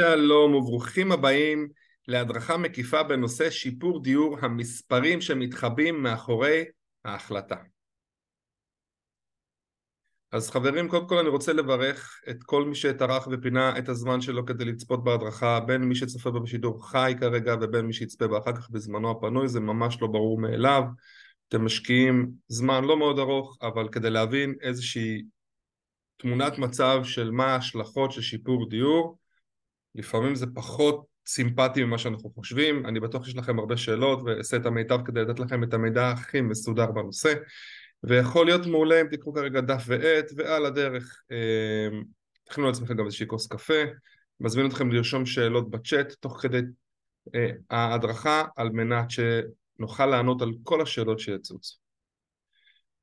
שלום וברוכים הבאים להדרכה מקיפה בנושא שיפור דיור המספרים שמתחבאים מאחורי ההחלטה. אז חברים, קודם כל אני רוצה לברך את כל מי שטרח ופינה את הזמן שלו כדי לצפות בהדרכה, בין מי שצופה בה בשידור חי כרגע ובין מי שיצפה בה אחר כך בזמנו הפנוי, זה ממש לא ברור מאליו. אתם משקיעים זמן לא מאוד ארוך, אבל כדי להבין איזושהי תמונת מצב של מה ההשלכות של שיפור דיור, לפעמים זה פחות סימפטי ממה שאנחנו חושבים, אני בטוח שיש לכם הרבה שאלות ואעשה את המיטב כדי לתת לכם את המידע הכי מסודר בנושא. ויכול להיות מעולה אם תיקחו כרגע דף ועט ועל הדרך אה, תכנו לעצמכם גם איזושהי כוס קפה, מזמין אתכם לרשום שאלות בצ'אט תוך כדי אה, ההדרכה על מנת שנוכל לענות על כל השאלות שיצוצו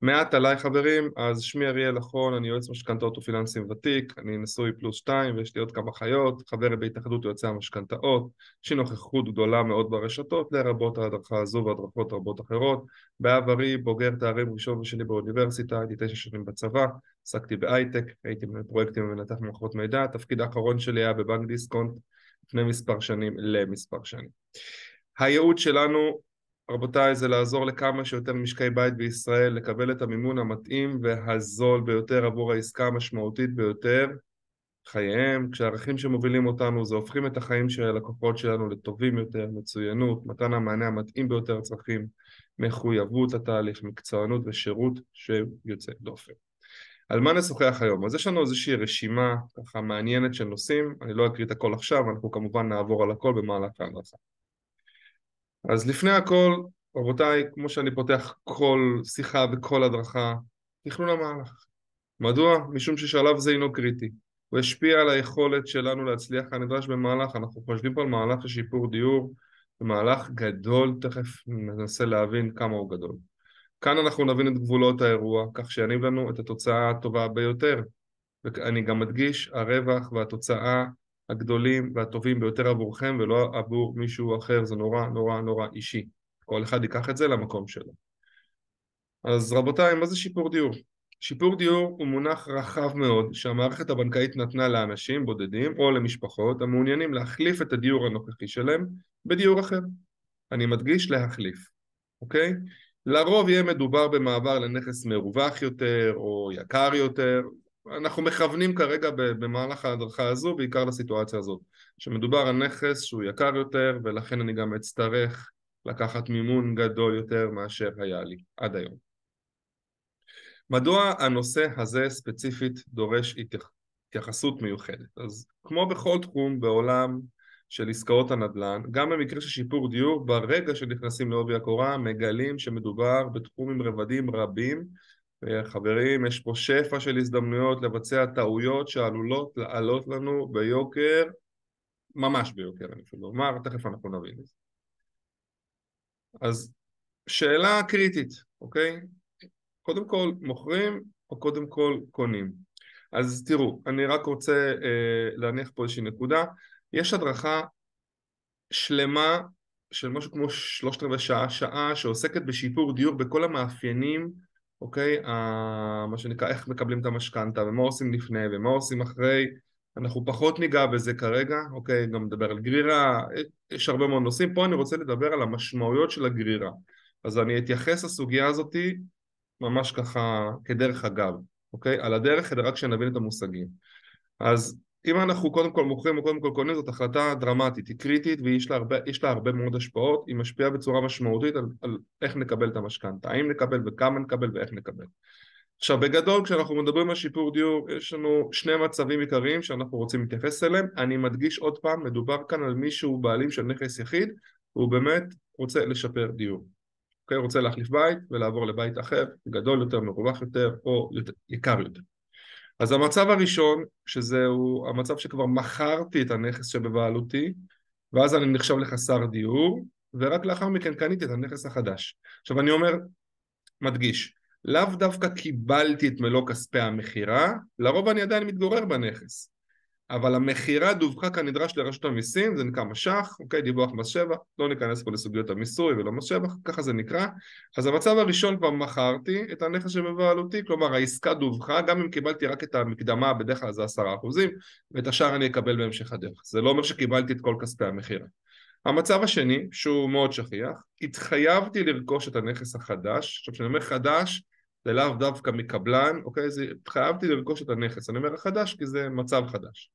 מעט עליי חברים, אז שמי אריאל אחרון, אני יועץ משכנתאות ופיננסים ותיק, אני נשוי פלוס שתיים ויש לי עוד כמה חיות, חבר בהתאחדות יועצי המשכנתאות, יש לי נוכחות גדולה מאוד ברשתות, לרבות ההדרכה הזו והדרכות רבות אחרות. בעברי בוגר תארים ראשון ושני באוניברסיטה, הייתי תשע שנים בצבא, עסקתי בהייטק, הייתי בפרויקטים ומנתח מערכות מידע, התפקיד האחרון שלי היה בבנק דיסקונט לפני מספר שנים למספר שנים. הייעוד שלנו רבותיי, זה לעזור לכמה שיותר משקי בית בישראל לקבל את המימון המתאים והזול ביותר עבור העסקה המשמעותית ביותר חייהם, כשהערכים שמובילים אותנו זה הופכים את החיים של הלקוחות שלנו לטובים יותר, מצוינות, מתן המענה המתאים ביותר לצרכים, מחויבות לתהליך, מקצוענות ושירות שיוצא דופן. על מה נשוחח היום? אז יש לנו איזושהי רשימה ככה מעניינת של נושאים, אני לא אקריא את הכל עכשיו, אנחנו כמובן נעבור על הכל במהלך ההדרכה. אז לפני הכל, רבותיי, כמו שאני פותח כל שיחה וכל הדרכה, תכנון המהלך. מדוע? משום ששלב זה אינו קריטי. הוא השפיע על היכולת שלנו להצליח הנדרש במהלך, אנחנו חושבים פה על מהלך של שיפור דיור, מהלך גדול, תכף ננסה להבין כמה הוא גדול. כאן אנחנו נבין את גבולות האירוע, כך שיניב לנו את התוצאה הטובה ביותר. ואני גם מדגיש, הרווח והתוצאה הגדולים והטובים ביותר עבורכם ולא עבור מישהו אחר, זה נורא נורא נורא אישי. כל אחד ייקח את זה למקום שלו. אז רבותיי, מה זה שיפור דיור? שיפור דיור הוא מונח רחב מאוד שהמערכת הבנקאית נתנה לאנשים בודדים או למשפחות המעוניינים להחליף את הדיור הנוכחי שלהם בדיור אחר. אני מדגיש להחליף, אוקיי? לרוב יהיה מדובר במעבר לנכס מרווח יותר או יקר יותר, אנחנו מכוונים כרגע במהלך ההדרכה הזו בעיקר לסיטואציה הזאת שמדובר על נכס שהוא יקר יותר ולכן אני גם אצטרך לקחת מימון גדול יותר מאשר היה לי עד היום. מדוע הנושא הזה ספציפית דורש התייחסות מיוחדת? אז כמו בכל תחום בעולם של עסקאות הנדל"ן, גם במקרה של שיפור דיור, ברגע שנכנסים לעובי הקורה מגלים שמדובר בתחום עם רבדים רבים חברים, יש פה שפע של הזדמנויות לבצע טעויות שעלולות לעלות לנו ביוקר, ממש ביוקר אני אפילו אומר, תכף אנחנו נבין את זה. אז שאלה קריטית, אוקיי? קודם כל מוכרים או קודם כל קונים? אז תראו, אני רק רוצה אה, להניח פה איזושהי נקודה. יש הדרכה שלמה של משהו כמו שלושת רבעי שעה, שעה שעוסקת בשיפור דיור בכל המאפיינים אוקיי? מה שנקרא איך מקבלים את המשכנתה ומה עושים לפני ומה עושים אחרי אנחנו פחות ניגע בזה כרגע, אוקיי? גם נדבר על גרירה, יש הרבה מאוד נושאים פה אני רוצה לדבר על המשמעויות של הגרירה אז אני אתייחס לסוגיה הזאתי ממש ככה כדרך אגב, אוקיי? על הדרך כדי רק שנבין את המושגים אז אם אנחנו קודם כל מוכרים או קודם כל קונים זאת החלטה דרמטית, היא קריטית ויש לה הרבה, לה הרבה מאוד השפעות, היא משפיעה בצורה משמעותית על, על איך נקבל את המשכנתה, האם נקבל וכמה נקבל ואיך נקבל. עכשיו בגדול כשאנחנו מדברים על שיפור דיור יש לנו שני מצבים עיקריים שאנחנו רוצים להתייחס אליהם, אני מדגיש עוד פעם, מדובר כאן על מישהו בעלים של נכס יחיד והוא באמת רוצה לשפר דיור, אוקיי? רוצה להחליף בית ולעבור לבית אחר, גדול יותר, מרווח יותר או יותר, יקר יותר אז המצב הראשון, שזהו המצב שכבר מכרתי את הנכס שבבעלותי, ואז אני נחשב לחסר דיור, ורק לאחר מכן קניתי את הנכס החדש. עכשיו אני אומר, מדגיש, לאו דווקא קיבלתי את מלוא כספי המכירה, לרוב אני עדיין מתגורר בנכס. אבל המכירה דווחה כנדרש לרשות המיסים, זה נקרא מש"ח, אוקיי, דיווח מס שבח, לא ניכנס פה לסוגיות המיסוי ולא מס שבח, ככה זה נקרא. אז המצב הראשון כבר מכרתי את הנכס שבבעלותי, כלומר העסקה דווחה, גם אם קיבלתי רק את המקדמה, בדרך כלל זה עשרה אחוזים, ואת השאר אני אקבל בהמשך הדרך. זה לא אומר שקיבלתי את כל כספי המכירה. המצב השני, שהוא מאוד שכיח, התחייבתי לרכוש את הנכס החדש, עכשיו כשאני אומר חדש, זה לאו דווקא מקבלן, אוקיי? זה, התחייבתי לרכוש את הנכס, אני אומר החדש כי זה מצב חדש.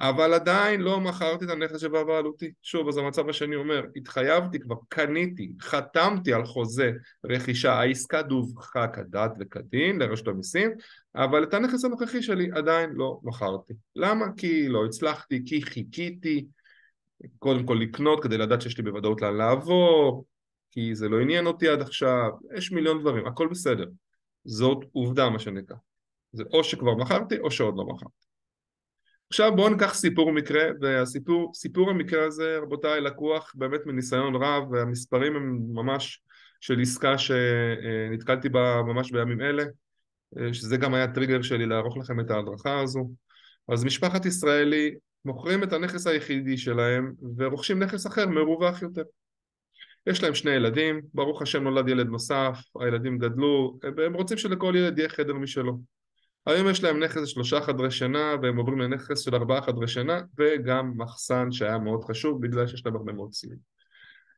אבל עדיין לא מכרתי את הנכס שבבעלותי. שוב, אז המצב השני אומר, התחייבתי, כבר קניתי, חתמתי על חוזה רכישה, העסקה דווחה כדת וכדין לרשות המיסים, אבל את הנכס הנוכחי שלי עדיין לא מכרתי. למה? כי לא הצלחתי, כי חיכיתי, קודם כל לקנות כדי לדעת שיש לי בוודאות לאן לעבור, כי זה לא עניין אותי עד עכשיו, יש מיליון דברים, הכל בסדר. זאת עובדה מה שנקרא. זה או שכבר מכרתי או שעוד לא מכרתי. עכשיו בואו ניקח סיפור מקרה, והסיפור סיפור המקרה הזה רבותיי לקוח באמת מניסיון רב והמספרים הם ממש של עסקה שנתקלתי בה ממש בימים אלה שזה גם היה טריגר שלי לערוך לכם את ההדרכה הזו. אז משפחת ישראלי מוכרים את הנכס היחידי שלהם ורוכשים נכס אחר מרווח יותר. יש להם שני ילדים, ברוך השם נולד ילד נוסף, הילדים גדלו והם רוצים שלכל ילד יהיה חדר משלו היום יש להם נכס שלושה חדרי שינה והם עוברים לנכס של ארבעה חדרי שינה וגם מחסן שהיה מאוד חשוב בגלל שיש להם הרבה מאוד ציוד.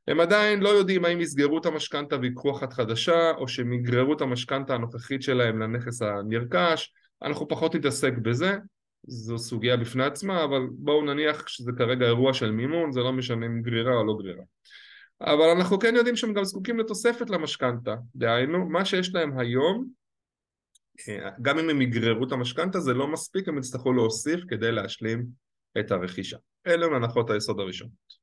הם עדיין לא יודעים האם יסגרו את המשכנתה ויקחו אחת חדשה או שהם יגררו את המשכנתה הנוכחית שלהם לנכס הנרכש, אנחנו פחות נתעסק בזה, זו סוגיה בפני עצמה אבל בואו נניח שזה כרגע אירוע של מימון, זה לא משנה אם גרירה או לא גרירה. אבל אנחנו כן יודעים שהם גם זקוקים לתוספת למשכנתה, דהיינו מה שיש להם היום גם אם הם יגררו את המשכנתה זה לא מספיק, הם יצטרכו להוסיף כדי להשלים את הרכישה. אלה הם הנחות היסוד הראשונות.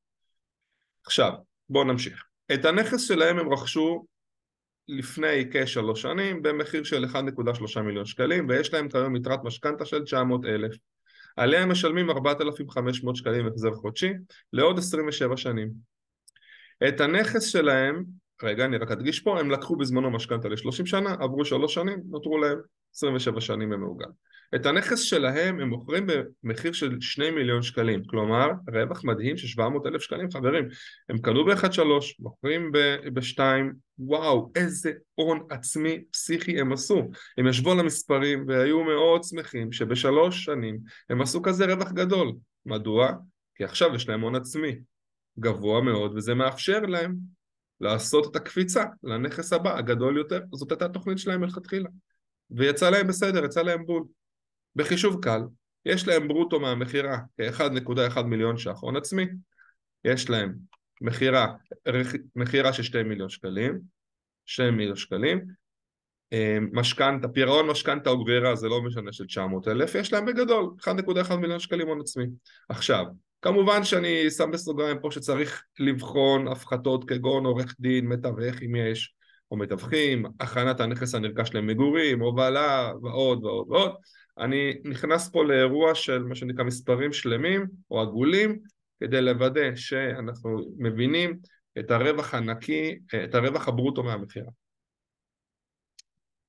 עכשיו, בואו נמשיך. את הנכס שלהם הם רכשו לפני כשלוש שנים במחיר של 1.3 מיליון שקלים ויש להם כיום יתרת משכנתה של 900 אלף. עליה הם משלמים 4,500 שקלים החזר חודשי לעוד 27 שנים. את הנכס שלהם רגע, אני רק אדגיש פה, הם לקחו בזמנו משכנתה ל-30 שנה, עברו שלוש שנים, נותרו להם 27 שנים במעוגן. את הנכס שלהם הם מוכרים במחיר של 2 מיליון שקלים, כלומר רווח מדהים של 700 אלף שקלים, חברים, הם קנו ב-1.3, מוכרים ב-2, וואו, איזה הון עצמי פסיכי הם עשו. הם ישבו על המספרים והיו מאוד שמחים שבשלוש שנים הם עשו כזה רווח גדול. מדוע? כי עכשיו יש להם הון עצמי גבוה מאוד וזה מאפשר להם לעשות את הקפיצה לנכס הבא, הגדול יותר, זאת הייתה התוכנית שלהם מלכתחילה. ויצא להם בסדר, יצא להם בול. בחישוב קל, יש להם ברוטו מהמכירה כ-1.1 מיליון ש"ח הון עצמי, יש להם מכירה, מכירה של 2 מיליון שקלים, 2 מיליון שקלים, אה, משכנתה, פירעון משכנתה או גבירה זה לא משנה של 900 אלף, יש להם בגדול 1.1 מיליון שקלים הון עצמי. עכשיו, כמובן שאני שם בסוגריים פה שצריך לבחון הפחתות כגון עורך דין, מתווך אם יש, או מתווכים, הכנת הנכס הנרכש למגורים, הובלה ועוד ועוד ועוד. אני נכנס פה לאירוע של מה שנקרא מספרים שלמים או עגולים כדי לוודא שאנחנו מבינים את הרווח הנקי, את הרווח הברוטו מהמכירה.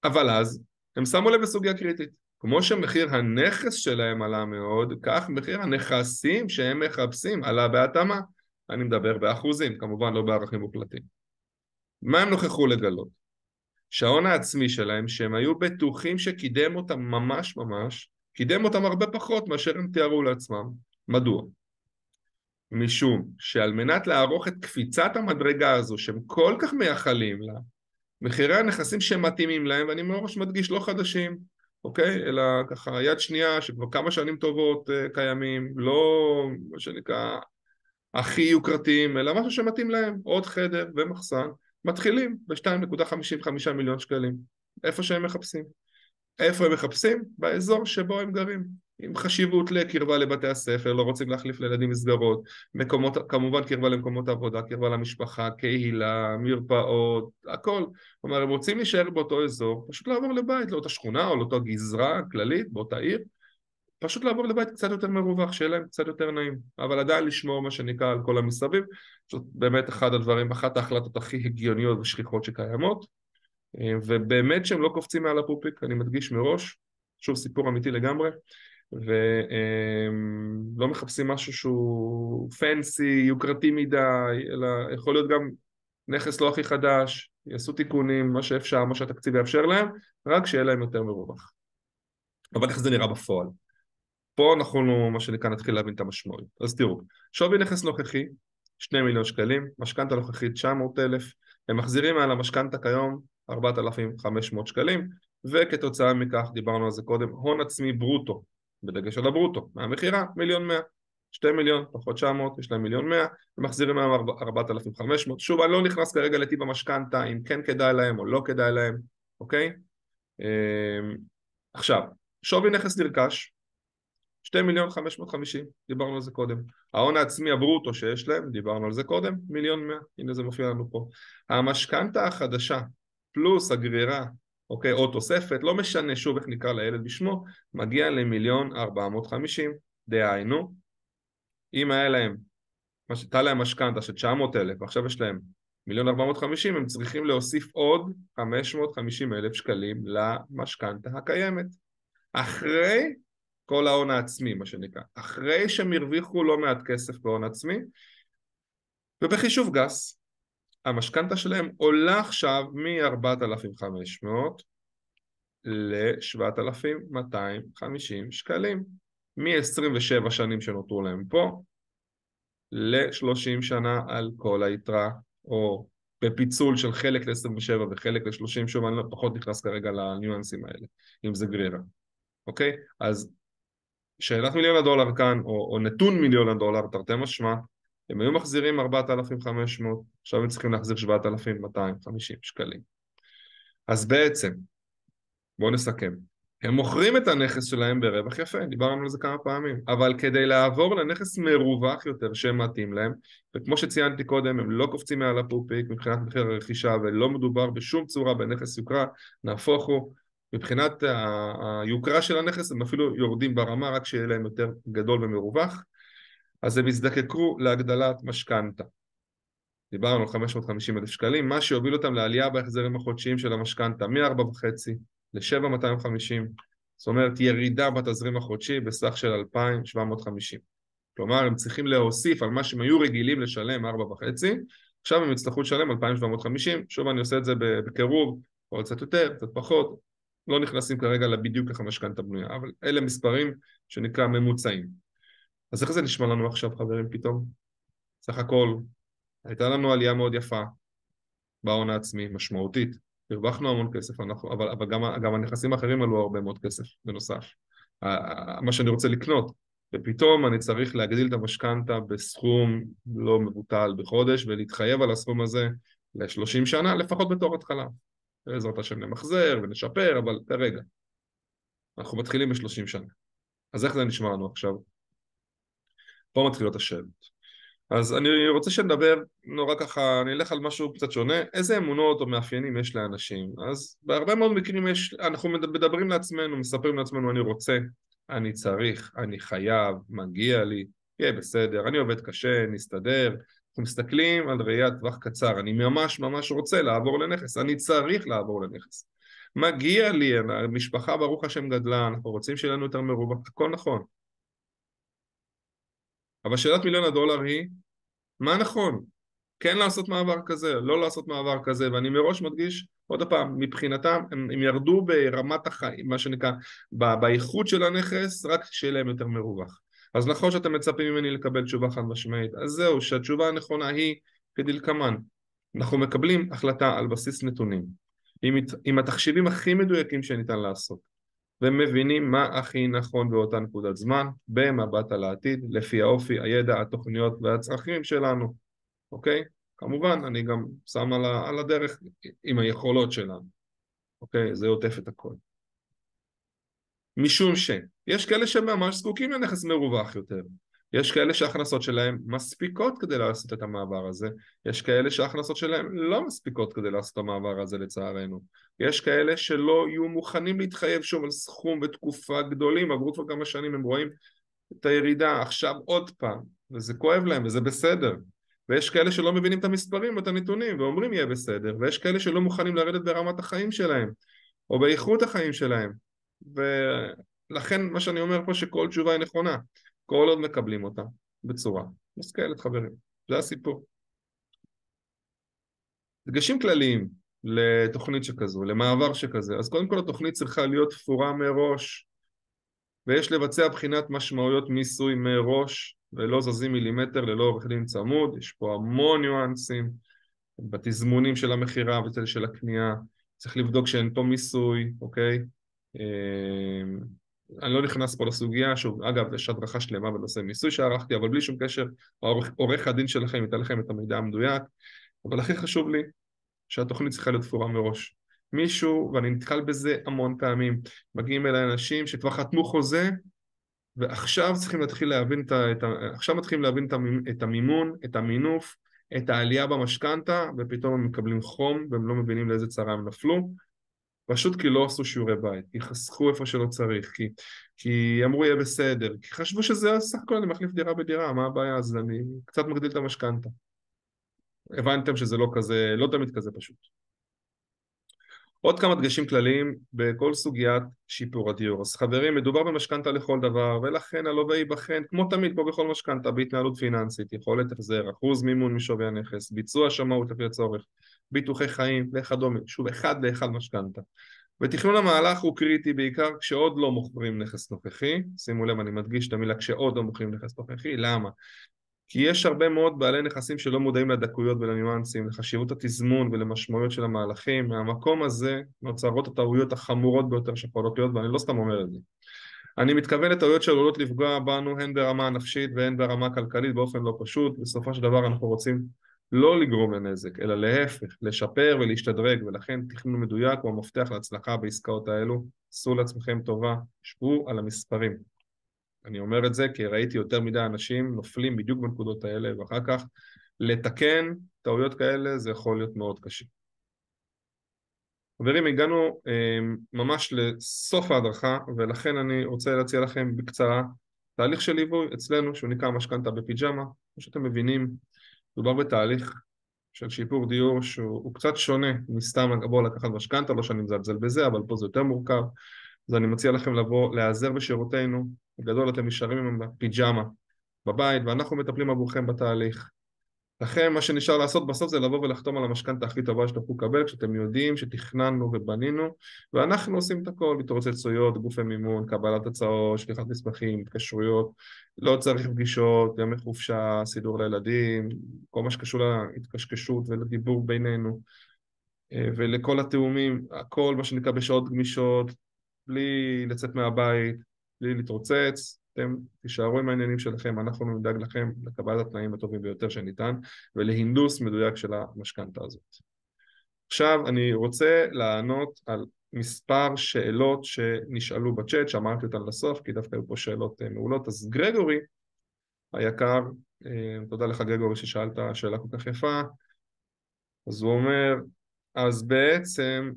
אבל אז הם שמו לב לסוגיה קריטית כמו שמחיר הנכס שלהם עלה מאוד, כך מחיר הנכסים שהם מחפשים עלה בהתאמה. אני מדבר באחוזים, כמובן לא בערכים מוחלטים. מה הם נוכחו לגלות? שההון העצמי שלהם, שהם היו בטוחים שקידם אותם ממש ממש, קידם אותם הרבה פחות מאשר הם תיארו לעצמם. מדוע? משום שעל מנת לערוך את קפיצת המדרגה הזו שהם כל כך מייחלים לה, מחירי הנכסים שמתאימים להם, ואני מראש מדגיש לא חדשים, אוקיי? אלא ככה יד שנייה שכבר כמה שנים טובות uh, קיימים, לא מה שנקרא הכי יוקרתיים, אלא משהו שמתאים להם, עוד חדר ומחסן, מתחילים ב-2.55 מיליון שקלים, איפה שהם מחפשים. איפה הם מחפשים? באזור שבו הם גרים. עם חשיבות לקרבה לבתי הספר, לא רוצים להחליף לילדים מסגרות, מקומות, כמובן קרבה למקומות עבודה, קרבה למשפחה, קהילה, מרפאות, הכל. כלומר, הם רוצים להישאר באותו אזור, פשוט לעבור לבית, לאותה שכונה או לאותה גזרה כללית באותה עיר, פשוט לעבור לבית קצת יותר מרווח, שיהיה להם קצת יותר נעים, אבל עדיין לשמור מה שנקרא על כל המסביב, זאת באמת אחד הדברים, אחת ההחלטות הכי הגיוניות ושכיחות שקיימות, ובאמת שהם לא קופצים מעל הפופיק, אני מדגיש מראש, שוב סיפור אמיתי לגמרי, ולא מחפשים משהו שהוא פנסי, יוקרתי מדי, אלא יכול להיות גם נכס לא הכי חדש, יעשו תיקונים, מה שאפשר, מה שהתקציב יאפשר להם, רק שיהיה להם יותר מרווח. אבל איך זה נראה בפועל? פה אנחנו, מה שנקרא, נתחיל להבין את המשמעות. אז תראו, שווי נכס נוכחי, 2 מיליון שקלים, משכנתה נוכחית 900 אלף, הם מחזירים על המשכנתה כיום 4,500 שקלים, וכתוצאה מכך, דיברנו על זה קודם, הון עצמי ברוטו, בדגש על הברוטו, מהמכירה, מיליון מאה. שתי מיליון, פחות 900, יש להם מיליון מאה, ומחזירים להם 4,500. שוב, אני לא נכנס כרגע לטיב המשכנתה, אם כן כדאי להם או לא כדאי להם, אוקיי? אמ, עכשיו, שווי נכס נרכש, 2 מיליון 550, דיברנו על זה קודם. ההון העצמי הברוטו שיש להם, דיברנו על זה קודם, מיליון 100, הנה זה מופיע לנו פה. המשכנתה החדשה פלוס הגרירה, אוקיי, או תוספת, לא משנה שוב איך נקרא לילד בשמו, מגיע למיליון 450, דהיינו, אם היה להם, הייתה להם משכנתה של 900 אלף ועכשיו יש להם מיליון 450, הם צריכים להוסיף עוד 550 אלף שקלים למשכנתה הקיימת. אחרי כל ההון העצמי, מה שנקרא. אחרי שהם הרוויחו לא מעט כסף בהון עצמי, ובחישוב גס, המשכנתה שלהם עולה עכשיו מ-4,500 ל-7,250 שקלים. מ-27 שנים שנותרו להם פה ל-30 שנה על כל היתרה, או בפיצול של חלק ל-27 וחלק ל-30, שוב אני לא פחות נכנס כרגע לניואנסים האלה, אם זה גרירה, אוקיי? אז שאלת מיליון הדולר כאן, או, או נתון מיליון הדולר, תרתי משמע, הם היו מחזירים 4,500, עכשיו הם צריכים להחזיר 7,250 שקלים. אז בעצם, בואו נסכם, הם מוכרים את הנכס שלהם ברווח יפה, דיברנו על זה כמה פעמים, אבל כדי לעבור לנכס מרווח יותר שמתאים להם, וכמו שציינתי קודם, הם לא קופצים מעל הפופיק מבחינת מחיר הרכישה ולא מדובר בשום צורה בנכס יוקרה, נהפוך הוא, מבחינת היוקרה של הנכס הם אפילו יורדים ברמה רק שיהיה להם יותר גדול ומרווח, אז הם יזדקקו להגדלת משכנתה. דיברנו על 550 אלף שקלים, מה שיוביל אותם לעלייה בהחזרים החודשיים של המשכנתה מ-4.5 ל-7,250, זאת אומרת ירידה בתזרים החודשי בסך של 2,750. כלומר הם צריכים להוסיף על מה שהם היו רגילים לשלם 4.5, עכשיו הם יצטרכו לשלם 2,750, שוב אני עושה את זה בקירוב, או קצת יותר, קצת פחות, לא נכנסים כרגע לבדיוק איך המשכנתה בנויה, אבל אלה מספרים שנקרא ממוצעים. אז איך זה נשמע לנו עכשיו חברים פתאום? סך הכל הייתה לנו עלייה מאוד יפה בהון העצמי, משמעותית, הרווחנו המון כסף, אנחנו, אבל, אבל גם, גם הנכסים האחרים עלו הרבה מאוד כסף בנוסף. מה שאני רוצה לקנות, ופתאום אני צריך להגדיל את המשכנתה בסכום לא מבוטל בחודש ולהתחייב על הסכום הזה ל-30 שנה, לפחות בתור התחלה. בעזרת השם נמחזר ונשפר, אבל כרגע. אנחנו מתחילים ב-30 שנה. אז איך זה נשמע לנו עכשיו? פה מתחילות השאלות. אז אני רוצה שנדבר נורא ככה, אני אלך על משהו קצת שונה, איזה אמונות או מאפיינים יש לאנשים. אז בהרבה מאוד מקרים יש, אנחנו מדברים לעצמנו, מספרים לעצמנו אני רוצה, אני צריך, אני חייב, מגיע לי, יהיה בסדר, אני עובד קשה, נסתדר. אנחנו מסתכלים על ראיית טווח קצר, אני ממש ממש רוצה לעבור לנכס, אני צריך לעבור לנכס. מגיע לי, המשפחה ברוך השם גדלה, אנחנו רוצים שיהיה לנו יותר מרווח, הכל נכון. אבל שאלת מיליון הדולר היא, מה נכון? כן לעשות מעבר כזה, לא לעשות מעבר כזה, ואני מראש מדגיש, עוד פעם, מבחינתם הם, הם ירדו ברמת החיים, מה שנקרא, באיכות של הנכס, רק שיהיה להם יותר מרווח. אז נכון שאתם מצפים ממני לקבל תשובה חד משמעית, אז זהו, שהתשובה הנכונה היא כדלקמן. אנחנו מקבלים החלטה על בסיס נתונים, עם, עם התחשיבים הכי מדויקים שניתן לעשות. ומבינים מה הכי נכון באותה נקודת זמן במבט על העתיד לפי האופי, הידע, התוכניות והצרכים שלנו, אוקיי? כמובן אני גם שם על, הדרך עם היכולות שלנו, אוקיי? זה עוטף את הכל. משום שיש כאלה שממש זקוקים לנכס מרווח יותר, יש כאלה שההכנסות שלהם מספיקות כדי לעשות את המעבר הזה, יש כאלה שההכנסות שלהם לא מספיקות כדי לעשות את המעבר הזה לצערנו, יש כאלה שלא יהיו מוכנים להתחייב שוב על סכום ותקופה גדולים, עברו כבר כמה שנים, הם רואים את הירידה. עכשיו עוד פעם, וזה כואב להם וזה בסדר, ויש כאלה שלא מבינים את המספרים ואת הנתונים ואומרים יהיה בסדר, ויש כאלה שלא מוכנים לרדת ברמת החיים שלהם, או באיכות החיים שלהם, ו... לכן מה שאני אומר פה שכל תשובה היא נכונה, כל עוד מקבלים אותה בצורה מושכלת חברים, זה הסיפור. דגשים כלליים לתוכנית שכזו, למעבר שכזה, אז קודם כל התוכנית צריכה להיות תפורה מראש ויש לבצע בחינת משמעויות מיסוי מראש ולא זזים מילימטר ללא עורך דין צמוד, יש פה המון ניואנסים בתזמונים של המכירה ושל הקנייה, צריך לבדוק שאין פה מיסוי, אוקיי? אני לא נכנס פה לסוגיה, שוב, אגב, יש הדרכה שלמה בנושא מיסוי שערכתי, אבל בלי שום קשר, עורך הדין שלכם ייתן לכם את המידע המדויק, אבל הכי חשוב לי שהתוכנית צריכה להיות תפורה מראש. מישהו, ואני נתקל בזה המון פעמים, מגיעים אליי אנשים שכבר חתמו חוזה ועכשיו צריכים להתחיל להבין את ה... את ה עכשיו מתחילים להבין את המימון, את המינוף, את העלייה במשכנתה, ופתאום הם מקבלים חום והם לא מבינים לאיזה צרה הם נפלו, פשוט כי לא עשו שיעורי בית, כי חסכו איפה שלא צריך, כי, כי אמרו יהיה בסדר, כי חשבו שזה סך הכל אני מחליף דירה בדירה, מה הבעיה? אז אני קצת מגדיל את המשכנתה. הבנתם שזה לא כזה, לא תמיד כזה פשוט. עוד כמה דגשים כלליים בכל סוגיית שיפור הדיור. אז חברים, מדובר במשכנתה לכל דבר, ולכן הלווה ייבחן, כמו תמיד, כמו בכל משכנתה, בהתנהלות פיננסית, יכולת החזר, אחוז מימון משווי הנכס, ביצוע שמאות לפי הצורך, ביטוחי חיים וכדומה, שוב, אחד לאחד משכנתה. ותכנון המהלך הוא קריטי בעיקר כשעוד לא מוכרים נכס נוכחי, שימו לב אני מדגיש את המילה כשעוד לא מוכרים נכס נוכחי, למה? כי יש הרבה מאוד בעלי נכסים שלא מודעים לדקויות ולניואנסים, לחשיבות התזמון ולמשמעויות של המהלכים, מהמקום הזה נוצרות הטעויות החמורות ביותר שיכולות להיות ואני לא סתם אומר את זה. אני מתכוון לטעויות שעלולות לפגוע בנו הן ברמה הנפשית והן ברמה הכלכלית באופן לא פשוט, בסופו של דבר אנחנו רוצים לא לגרום לנזק, אלא להפך, לשפר ולהשתדרג, ולכן תכנון מדויק הוא המפתח להצלחה בעסקאות האלו. עשו לעצמכם טובה, שבו על המספרים. אני אומר את זה כי ראיתי יותר מדי אנשים נופלים בדיוק בנקודות האלה, ואחר כך לתקן טעויות כאלה זה יכול להיות מאוד קשה. חברים, הגענו אה, ממש לסוף ההדרכה, ולכן אני רוצה להציע לכם בקצרה תהליך של ליווי אצלנו, שהוא נקרא משכנתה בפיג'מה. כמו שאתם מבינים, מדובר בתהליך של שיפור דיור שהוא קצת שונה מסתם לבוא לקחת משכנתה, לא שאני מזלזל בזה, אבל פה זה יותר מורכב. אז אני מציע לכם לבוא, להיעזר בשירותינו, בגדול אתם נשארים עם הפיג'מה בבית ואנחנו מטפלים עבורכם בתהליך. לכן מה שנשאר לעשות בסוף זה לבוא ולחתום על המשכנתה הכי טובה שתוכלו לקבל כשאתם יודעים שתכננו ובנינו ואנחנו עושים את הכל, התרוצצויות, גופי מימון, קבלת הצעות, שליחת מסמכים, התקשרויות, לא צריך פגישות, ימי חופשה, סידור לילדים, כל מה שקשור להתקשקשות ולדיבור בינינו אה, ולכל התאומים, הכל מה שנקרא בשעות גמישות, בלי לצאת מהבית, בלי להתרוצץ, אתם תישארו עם העניינים שלכם, אנחנו נדאג לכם לקבלת התנאים הטובים ביותר שניתן ולהינדוס מדויק של המשכנתה הזאת. עכשיו אני רוצה לענות על מספר שאלות שנשאלו בצ'אט, שאמרתי אותן לסוף, כי דווקא היו פה שאלות אה, מעולות. אז גרגורי היקר, אה, תודה לך גרגורי ששאלת שאלה כל כך יפה, אז הוא אומר, אז בעצם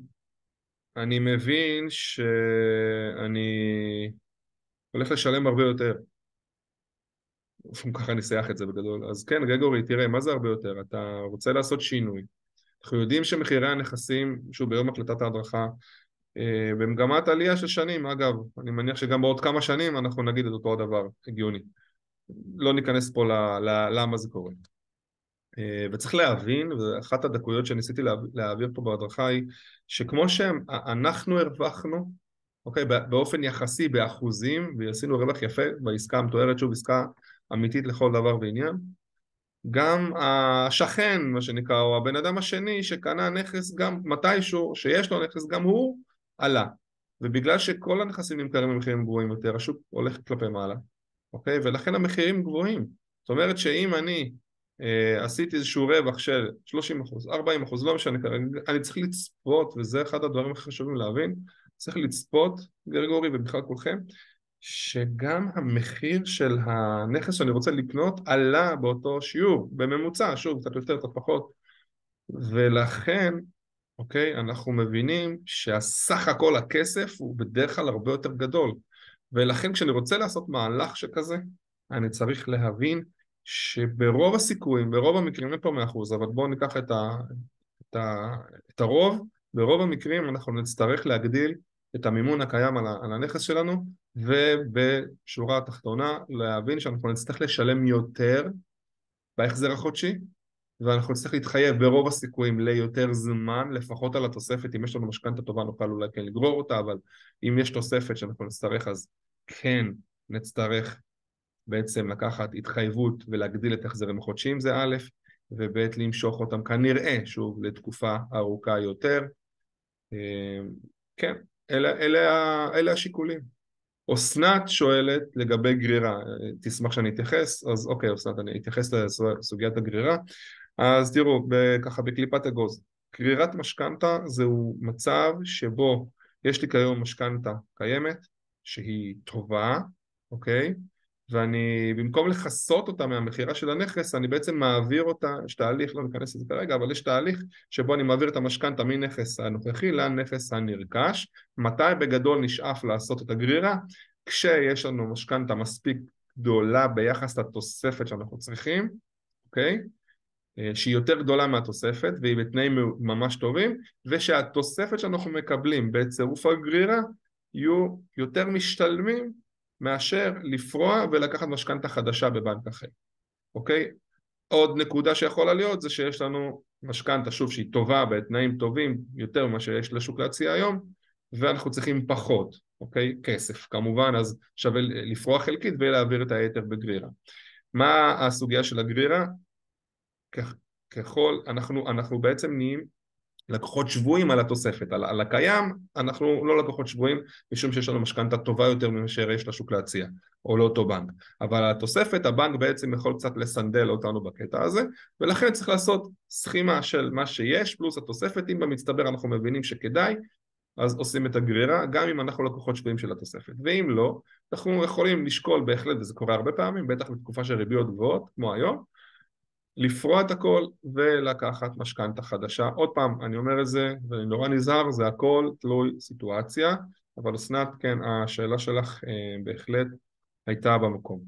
אני מבין שאני הולך לשלם הרבה יותר. ככה נסייח את זה בגדול. אז כן, גרגורי, תראה, מה זה הרבה יותר? אתה רוצה לעשות שינוי. אנחנו יודעים שמחירי הנכסים, שוב, ביום הקלטת ההדרכה, אה, במגמת עלייה של שנים, אגב, אני מניח שגם בעוד כמה שנים אנחנו נגיד את אותו הדבר, הגיוני. לא ניכנס פה ללמה זה קורה. אה, וצריך להבין, ואחת הדקויות שניסיתי להעביר פה בהדרכה היא, שכמו שאנחנו הרווחנו אוקיי? באופן יחסי באחוזים, ועשינו רווח יפה בעסקה המתוארת, שוב עסקה אמיתית לכל דבר ועניין. גם השכן, מה שנקרא, או הבן אדם השני שקנה נכס גם מתישהו, שיש לו נכס, גם הוא עלה. ובגלל שכל הנכסים נמכרים במחירים גבוהים יותר, השוק הולך כלפי מעלה, אוקיי? ולכן המחירים גבוהים. זאת אומרת שאם אני אה, עשיתי איזשהו רווח של 30 אחוז, 40 אחוז, לא משנה כרגע, אני צריך לצפות, וזה אחד הדברים הכי חשובים להבין, צריך לצפות, גרגורי ובכלל כולכם, שגם המחיר של הנכס שאני רוצה לקנות עלה באותו שיעור, בממוצע, שוב, קצת יותר, קצת פחות, ולכן, אוקיי, אנחנו מבינים שהסך הכל הכסף הוא בדרך כלל הרבה יותר גדול, ולכן כשאני רוצה לעשות מהלך שכזה, אני צריך להבין שברוב הסיכויים, ברוב המקרים, אין פה מאה אחוז, אבל בואו ניקח את, ה, את, ה, את הרוב, ברוב המקרים אנחנו נצטרך להגדיל את המימון הקיים על הנכס שלנו ובשורה התחתונה להבין שאנחנו נצטרך לשלם יותר בהחזר החודשי ואנחנו נצטרך להתחייב ברוב הסיכויים ליותר זמן, לפחות על התוספת, אם יש לנו משכנתה טובה נוכל אולי כן לגרור אותה, אבל אם יש תוספת שאנחנו נצטרך אז כן נצטרך בעצם לקחת התחייבות ולהגדיל את החזרים החודשיים זה א', וב' למשוך אותם כנראה, שוב, לתקופה ארוכה יותר. אה, כן, אלה, אלה, אלה השיקולים. אסנת שואלת לגבי גרירה, תשמח שאני אתייחס, אז אוקיי אסנת אני אתייחס לסוגיית הגרירה. אז תראו, ככה בקליפת אגוז, גרירת משכנתה זהו מצב שבו יש לי כיום משכנתה קיימת שהיא טובה, אוקיי? ואני במקום לכסות אותה מהמכירה של הנכס אני בעצם מעביר אותה, יש תהליך, לא ניכנס לזה כרגע, אבל יש תהליך שבו אני מעביר את המשכנתה מנכס הנוכחי לנכס הנרכש מתי בגדול נשאף לעשות את הגרירה? כשיש לנו משכנתה מספיק גדולה ביחס לתוספת שאנחנו צריכים, אוקיי? אה, שהיא יותר גדולה מהתוספת והיא בתנאים ממש טובים ושהתוספת שאנחנו מקבלים בצירוף הגרירה יהיו יותר משתלמים מאשר לפרוע ולקחת משכנתה חדשה בבנק אחר, אוקיי? עוד נקודה שיכולה להיות זה שיש לנו משכנתה שוב שהיא טובה בתנאים טובים יותר ממה שיש לשוק להציע היום ואנחנו צריכים פחות, אוקיי? כסף כמובן אז שווה לפרוע חלקית ולהעביר את היתר בגרירה. מה הסוגיה של הגרירה? ככל, אנחנו, אנחנו בעצם נהיים לקוחות שבויים על התוספת, על, על הקיים אנחנו לא לקוחות שבויים משום שיש לנו משכנתה טובה יותר מאשר יש לשוק להציע או לאותו בנק. אבל התוספת הבנק בעצם יכול קצת לסנדל אותנו בקטע הזה ולכן צריך לעשות סכימה של מה שיש פלוס התוספת. אם במצטבר אנחנו מבינים שכדאי אז עושים את הגרירה גם אם אנחנו לקוחות שבויים של התוספת. ואם לא אנחנו יכולים לשקול בהחלט וזה קורה הרבה פעמים בטח בתקופה של ריביות גבוהות כמו היום לפרוע את הכל ולקחת משכנתה חדשה. עוד פעם, אני אומר את זה ואני נורא נזהר, זה הכל תלוי סיטואציה, אבל אסנת, כן, השאלה שלך אה, בהחלט הייתה במקום.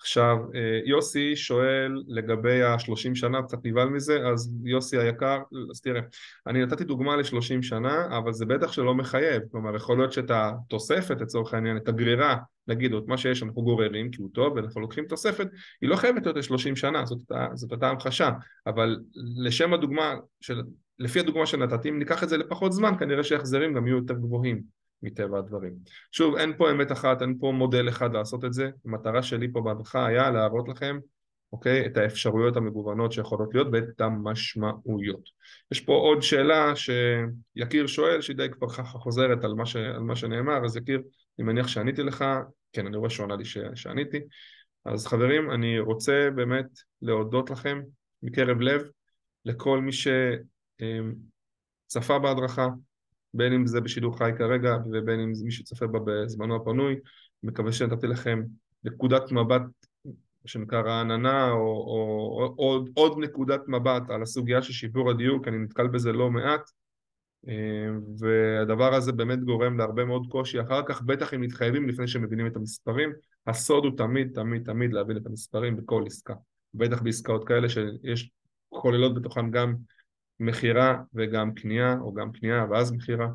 עכשיו, אה, יוסי שואל לגבי השלושים שנה, קצת נבהל מזה, אז יוסי היקר, אז תראה, אני נתתי דוגמה לשלושים שנה, אבל זה בטח שלא מחייב, כלומר יכול להיות שאת התוספת לצורך העניין, את הגרירה, נגיד, או את מה שיש אנחנו גוררים כי הוא טוב ואנחנו לוקחים תוספת, היא לא חייבת להיות לשלושים שנה, זאת, זאת אותה המחשה, אבל לשם הדוגמה, של, לפי הדוגמה שנתתי, אם ניקח את זה לפחות זמן, כנראה שההחזרים גם יהיו יותר גבוהים. מטבע הדברים. שוב, אין פה אמת אחת, אין פה מודל אחד לעשות את זה, המטרה שלי פה בהדרכה היה להראות לכם, אוקיי, את האפשרויות המגוונות שיכולות להיות ואת המשמעויות. יש פה עוד שאלה שיקיר שואל, שהיא די כבר ככה חוזרת על מה, ש... על מה שנאמר, אז יקיר, אני מניח שעניתי לך, כן, אני רואה שהוא ענה לי ש... שעניתי, אז חברים, אני רוצה באמת להודות לכם מקרב לב לכל מי שצפה בהדרכה, בין אם זה בשידור חי כרגע ובין אם זה מי שצופה בה בזמנו הפנוי, מקווה שנתתי לכם נקודת מבט שנקרא רעננה או, או, או עוד, עוד נקודת מבט על הסוגיה של שיפור הדיור כי אני נתקל בזה לא מעט והדבר הזה באמת גורם להרבה מאוד קושי אחר כך בטח אם מתחייבים לפני שמבינים את המספרים הסוד הוא תמיד תמיד תמיד להבין את המספרים בכל עסקה בטח בעסקאות כאלה שיש כוללות בתוכן גם מכירה וגם קנייה, או גם קנייה ואז מכירה.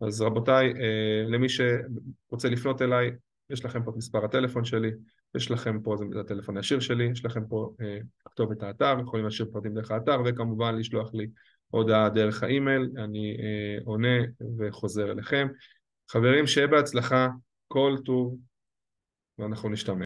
אז רבותיי, אה, למי שרוצה לפנות אליי, יש לכם פה את מספר הטלפון שלי, יש לכם פה, זה הטלפון הישיר שלי, יש לכם פה אה, כתובת האתר, יכולים להשאיר פרטים דרך האתר, וכמובן לשלוח לי הודעה דרך האימייל, אני אה, עונה וחוזר אליכם. חברים, שיהיה בהצלחה, כל טוב, ואנחנו נשתמע.